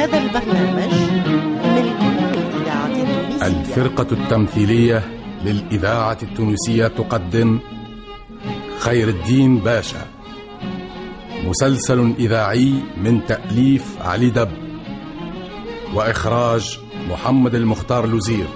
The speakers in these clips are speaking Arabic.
هذا البرنامج ملك للإذاعة التونسية. الفرقة التمثيلية للإذاعة التونسية تقدم خير الدين باشا. مسلسل إذاعي من تأليف علي دب وإخراج محمد المختار لوزير.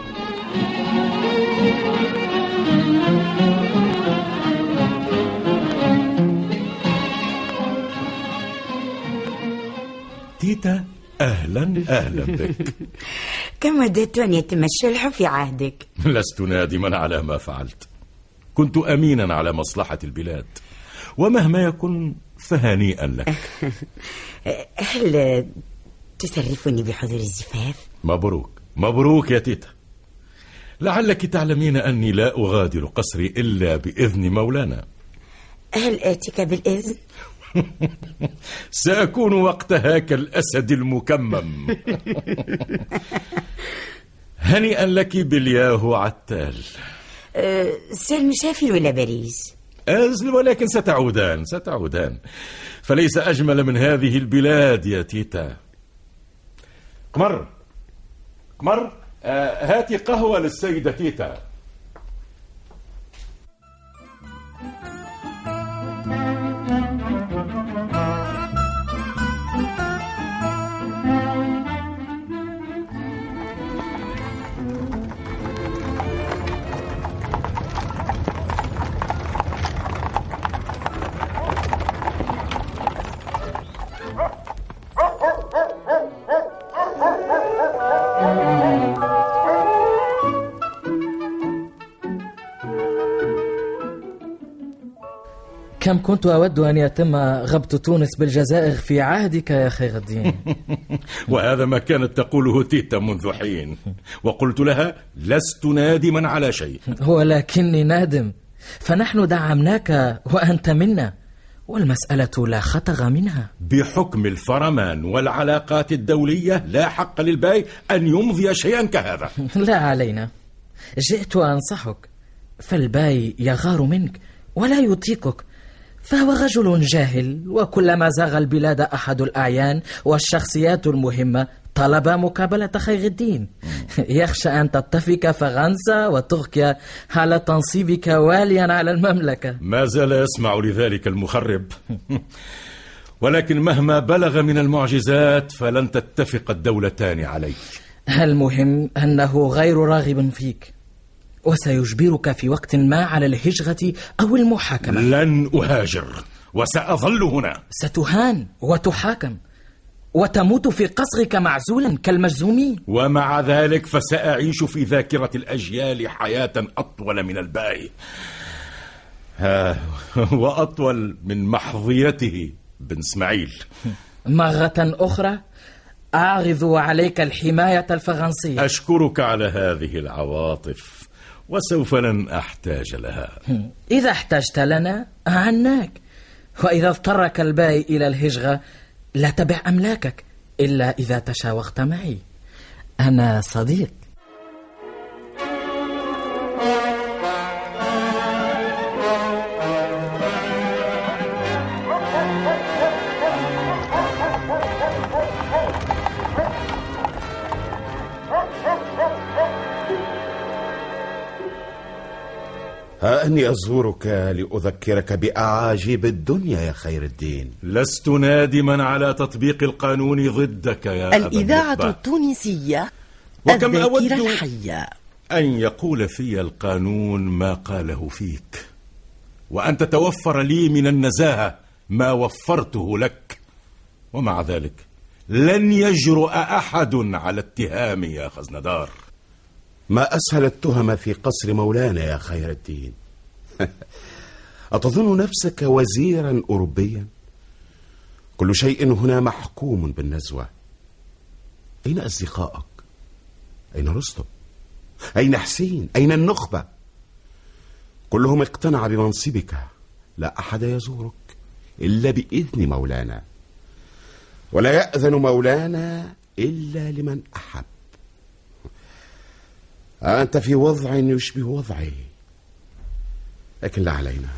تيتا أهلا أهلا بك. كم وددت أن يتم الشلح في عهدك؟ لست نادما على ما فعلت. كنت أمينا على مصلحة البلاد. ومهما يكن فهنيئا لك. هل تسرفني بحضور الزفاف؟ مبروك. مبروك يا تيتا. لعلك تعلمين أني لا أغادر قصري إلا بإذن مولانا. هل آتيك بالإذن؟ سأكون وقتها كالأسد المكمم. هنيئا لك بالياهو عتال. أه، سنسافر إلى باريس؟ أزل ولكن ستعودان ستعودان. فليس أجمل من هذه البلاد يا تيتا. قمر قمر آه هاتي قهوة للسيدة تيتا. كم كنت أود أن يتم غبط تونس بالجزائر في عهدك يا خير الدين؟ وهذا ما كانت تقوله تيتا منذ حين. وقلت لها لست نادما على شيء. ولكني نادم. فنحن دعمناك وأنت منا. والمسألة لا خطر منها. بحكم الفرمان والعلاقات الدولية لا حق للباي أن يمضي شيئا كهذا. لا علينا. جئت أنصحك. فالباي يغار منك ولا يطيقك. فهو رجل جاهل وكلما زاغ البلاد أحد الأعيان والشخصيات المهمة طلب مقابلة خير الدين. يخشى أن تتفق فرنسا وتركيا على تنصيبك واليا على المملكة. ما زال يسمع لذلك المخرب. ولكن مهما بلغ من المعجزات فلن تتفق الدولتان عليك. المهم أنه غير راغب فيك. وسيجبرك في وقت ما على الهجرة أو المحاكمة. لن أهاجر وسأظل هنا. ستهان وتحاكم وتموت في قصرك معزولا كالمجزومين. ومع ذلك فسأعيش في ذاكرة الأجيال حياة أطول من الباقي. وأطول من محظيته بن إسماعيل. مرة أخرى أعرض عليك الحماية الفرنسية. أشكرك على هذه العواطف. وسوف لن أحتاج لها. إذا احتجت لنا أعناك. وإذا اضطرك الباي إلى الهجرة لا تبع أملاكك إلا إذا تشاورت معي. أنا صديق. ها أني أزورك لأذكرك بأعاجيب الدنيا يا خير الدين. لست نادما على تطبيق القانون ضدك يا أبا الإذاعة. التونسية وكم أود الحية. أن يقول في القانون ما قاله فيك وأن تتوفر لي من النزاهة ما وفرته لك. ومع ذلك لن يجرؤ أحد على اتهامي يا خزندار. ما أسهل التهم في قصر مولانا يا خير الدين. أتظن نفسك وزيرا أوروبيا؟ كل شيء هنا محكوم بالنزوة. أين أصدقائك؟ أين رستم؟ أين حسين؟ أين النخبة؟ كلهم اقتنع بمنصبك. لا أحد يزورك إلا بإذن مولانا. ولا يأذن مولانا إلا لمن أحب. أنت في وضع يشبه وضعي. لكن لا علينا.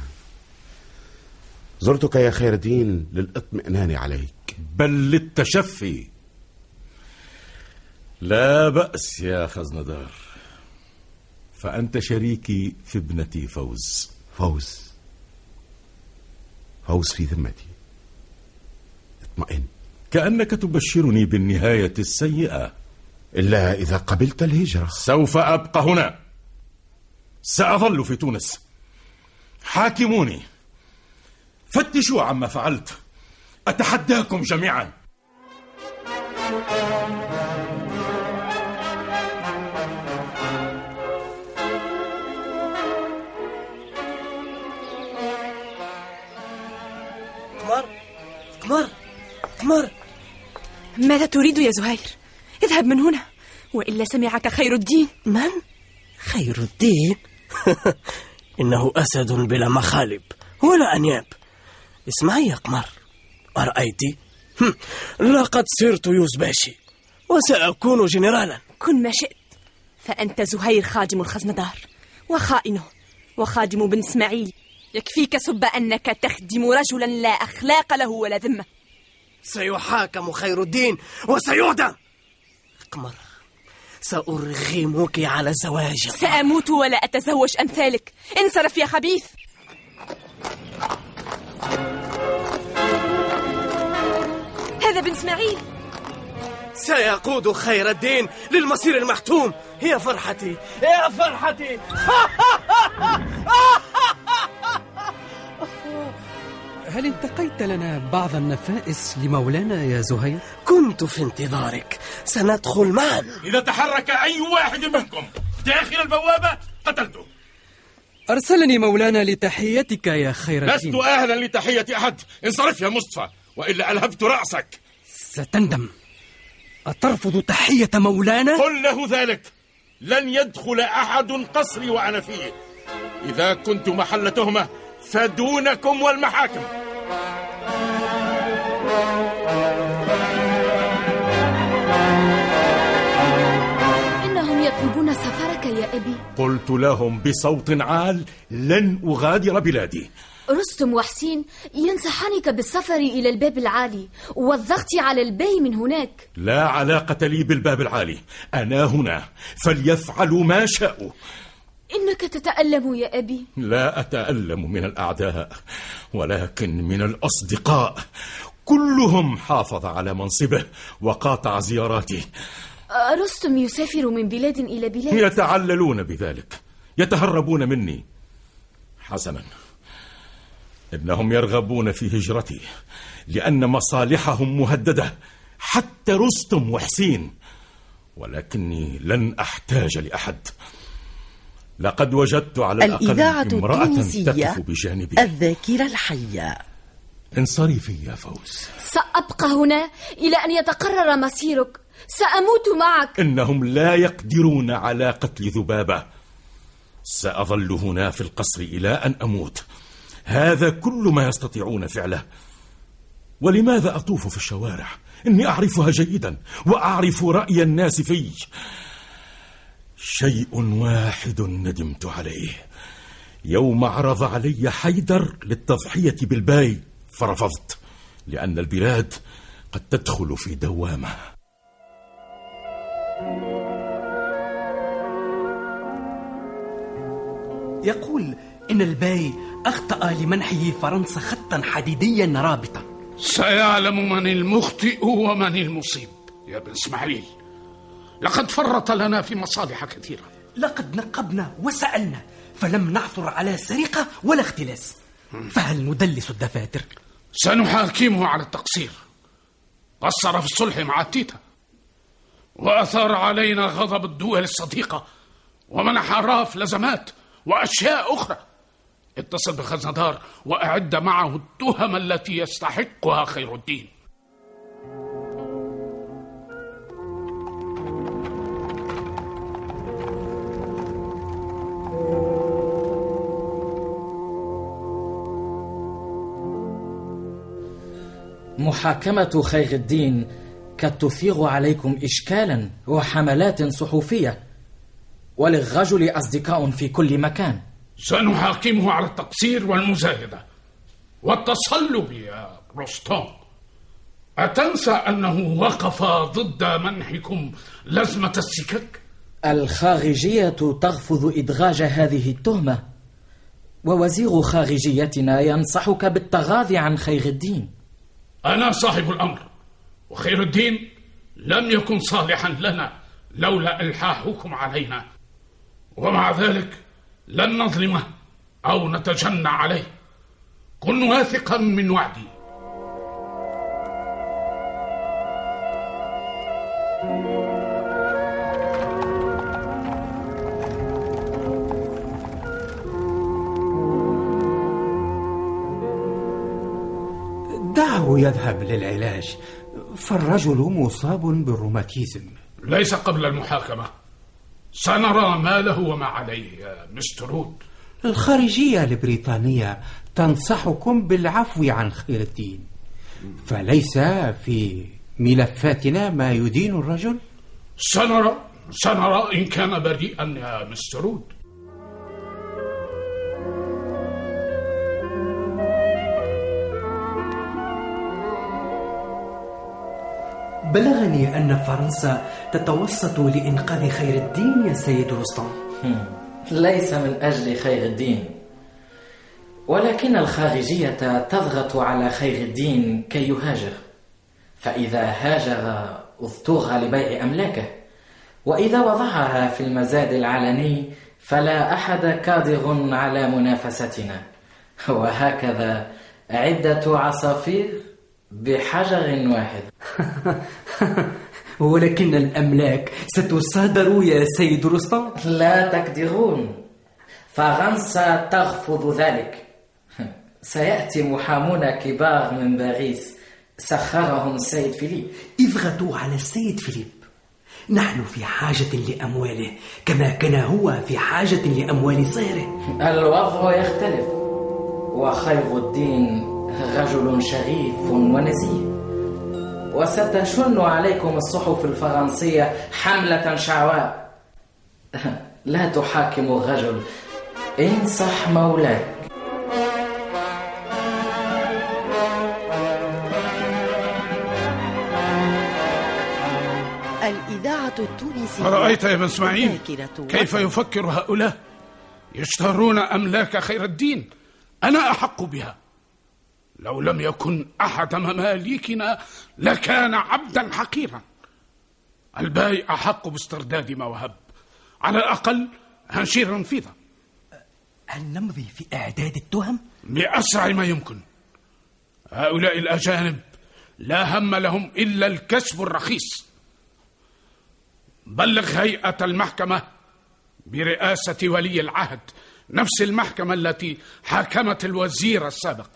زرتك يا خير الدين للاطمئنان عليك. بل للتشفي. لا بأس يا خزندار. فأنت شريكي في ابنتي فوز. فوز. فوز في ذمتي. اطمئن. كأنك تبشرني بالنهاية السيئة. إلا إذا قبلت الهجرة. سوف أبقى هنا. سأظل في تونس. حاكموني. فتشوا عما فعلت. أتحداكم جميعا. قمر قمر قمر ماذا تريد يا زهير؟ اذهب من هنا وإلا سمعك خير الدين. من؟ خير الدين؟ إنه أسد بلا مخالب. ولا أنياب. اسمعي يا قمر أرأيت لقد صرت يوزباشي وسأكون جنرالا. كن ما شئت. فأنت زهير خادم الخزندار وخائنه. وخادم بن إسماعيل. يكفيك سب أنك تخدم رجلا لا أخلاق له ولا ذمة. سيحاكم خير الدين وسيعدى. قمر سأرغمك على الزواج سأموت ولا أتزوج أمثالك. انصرف يا خبيث. هذا بن إسماعيل. سيقود خير الدين للمصير المحتوم. يا فرحتي يا فرحتي. هل انتقيت لنا بعض النفائس لمولانا يا زهير؟ كنت في انتظارك. سندخل معا. إذا تحرك أي واحد منكم داخل البوابة قتلته. أرسلني مولانا لتحيتك يا خير لست الدين أهلا لتحية أحد. انصرف يا مصطفى وإلا ألهبت رأسك. ستندم. أترفض تحية مولانا؟ قل له ذلك. لن يدخل أحد قصري وأنا فيه. إذا كنت محل تهمة فدونكم والمحاكم. إنهم يطلبون سفرك يا أبي. قلت لهم بصوت عال لن أغادر بلادي. رستم وحسين ينصحانك بالسفر إلى الباب العالي والضغط على البي من هناك. لا علاقة لي بالباب العالي. أنا هنا فليفعلوا ما شاءوا. إنك تتألم يا أبي. لا أتألم من الأعداء ولكن من الأصدقاء. كلهم حافظ على منصبه وقاطع زياراتي آه، رستم يسافر من بلاد إلى بلاد؟ يتعللون بذلك. يتهربون مني. حسنا. إنهم يرغبون في هجرتي لأن مصالحهم مهددة حتى رستم وحسين. ولكني لن أحتاج لأحد. لقد وجدت على الأقل امرأة تقف بجانبي. الذاكرة الحية. انصرفي يا فوز. سأبقى هنا إلى أن يتقرر مصيرك سأموت معك. إنهم لا يقدرون على قتل ذبابة. سأظل هنا في القصر إلى أن أموت. هذا كل ما يستطيعون فعله. ولماذا أطوف في الشوارع؟ إني أعرفها جيدا وأعرف رأي الناس في. شيء واحد ندمت عليه. يوم عرض علي حيدر للتضحية بالباي. فرفضت لأن البلاد قد تدخل في دوامة. يقول إن الباي أخطأ لمنحه فرنسا خطا حديديا رابطا. سيعلم من المخطئ ومن المصيب. يا ابن إسماعيل لقد فرط لنا في مصالح كثيرة. لقد نقبنا وسألنا فلم نعثر على سرقة ولا اختلاس. فهل ندلس الدفاتر؟ سنحاكمه على التقصير. قصر في الصلح مع التيتا وأثار علينا غضب الدول الصديقة ومنح راف لزمات وأشياء أخرى. اتصل بخزندار وأعد معه التهم التي يستحقها خير الدين. محاكمة خير الدين قد تثير عليكم إشكالا وحملات صحفية. وللرجل أصدقاء في كل مكان. سنحاكمه على التقصير والمزايدة. والتصلب يا رستم. أتنسى أنه وقف ضد منحكم لزمة السكك؟ الخارجية ترفض إدراج هذه التهمة ووزير خارجيتنا ينصحك بالتغاضي عن خير الدين. أنا صاحب الأمر وخير الدين لم يكن صالحا لنا لولا إلحاحكم علينا ومع ذلك لن نظلمه أو نتجنى عليه. كن واثقا من وعدي. يذهب للعلاج فالرجل مصاب بالروماتيزم. ليس قبل المحاكمة. سنرى ما له وما عليه يا مستر رود. الخارجية البريطانية تنصحكم بالعفو عن خير الدين فليس في ملفاتنا ما يدين الرجل؟ سنرى سنرى إن كان بريئا يا مستر رود. بلغني أن فرنسا تتوسط لإنقاذ خير الدين يا سيد رستم. ليس من أجل خير الدين. ولكن الخارجية تضغط على خير الدين كي يهاجر. فإذا هاجر اضطر لبيع أملاكه. وإذا وضعها في المزاد العلني فلا أحد قادر على منافستنا. وهكذا عدة عصافير بحجر واحد. ولكن الأملاك ستصادر يا سيد رستم؟ لا تقدرون. فرنسا ترفض ذلك. سيأتي محامون كبار من باريس. سخرهم السيد فيليب. إضغطوا على السيد فيليب. نحن في حاجة لأمواله كما كان هو في حاجة لأموال صهره الوضع يختلف. وخير الدين رجل شريف ونزيه. وستشن عليكم الصحف الفرنسية حملة شعواء لا تحاكم الرجل. انصح مولاك الإذاعة التونسية أرأيت يا ابن إسماعيل؟ كيف يفكر هؤلاء؟ يشترون أملاك خير الدين. أنا أحق بها. لو لم يكن أحد مماليكنا لكان عبدا حقيرا. الباي أحق باسترداد ما وهب على الأقل هنشير النفيضة هل نمضي في إعداد التهم؟ بأسرع ما يمكن. هؤلاء الأجانب لا هم لهم إلا الكسب الرخيص. بلغ هيئة المحكمة برئاسة ولي العهد نفس المحكمة التي حاكمت الوزير السابق.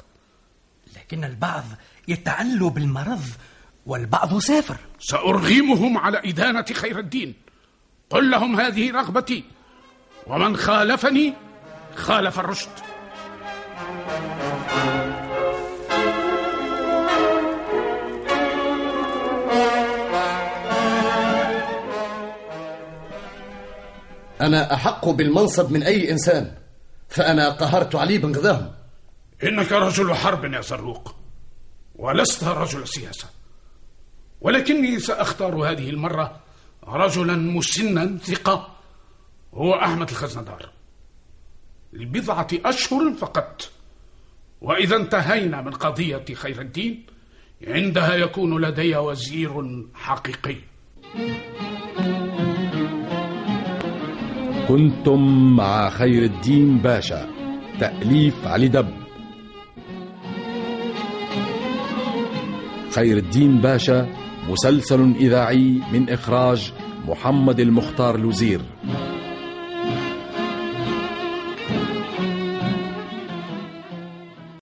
لكن البعض يتعلوا بالمرض والبعض سافر. سأرغمهم على إدانة خير الدين. قل لهم هذه رغبتي. ومن خالفني خالف الرشد. أنا أحق بالمنصب من أي إنسان فأنا قهرت علي بن غذاهم إنك رجل حرب يا زروق ولست رجل سياسة. ولكني سأختار هذه المرة رجلا مسنا ثقة هو أحمد الخزندار لبضعة أشهر فقط. وإذا انتهينا من قضية خير الدين عندها يكون لدي وزير حقيقي. كنتم مع خير الدين باشا تأليف علي دب. خير الدين باشا مسلسل إذاعي من إخراج محمد المختار لوزير.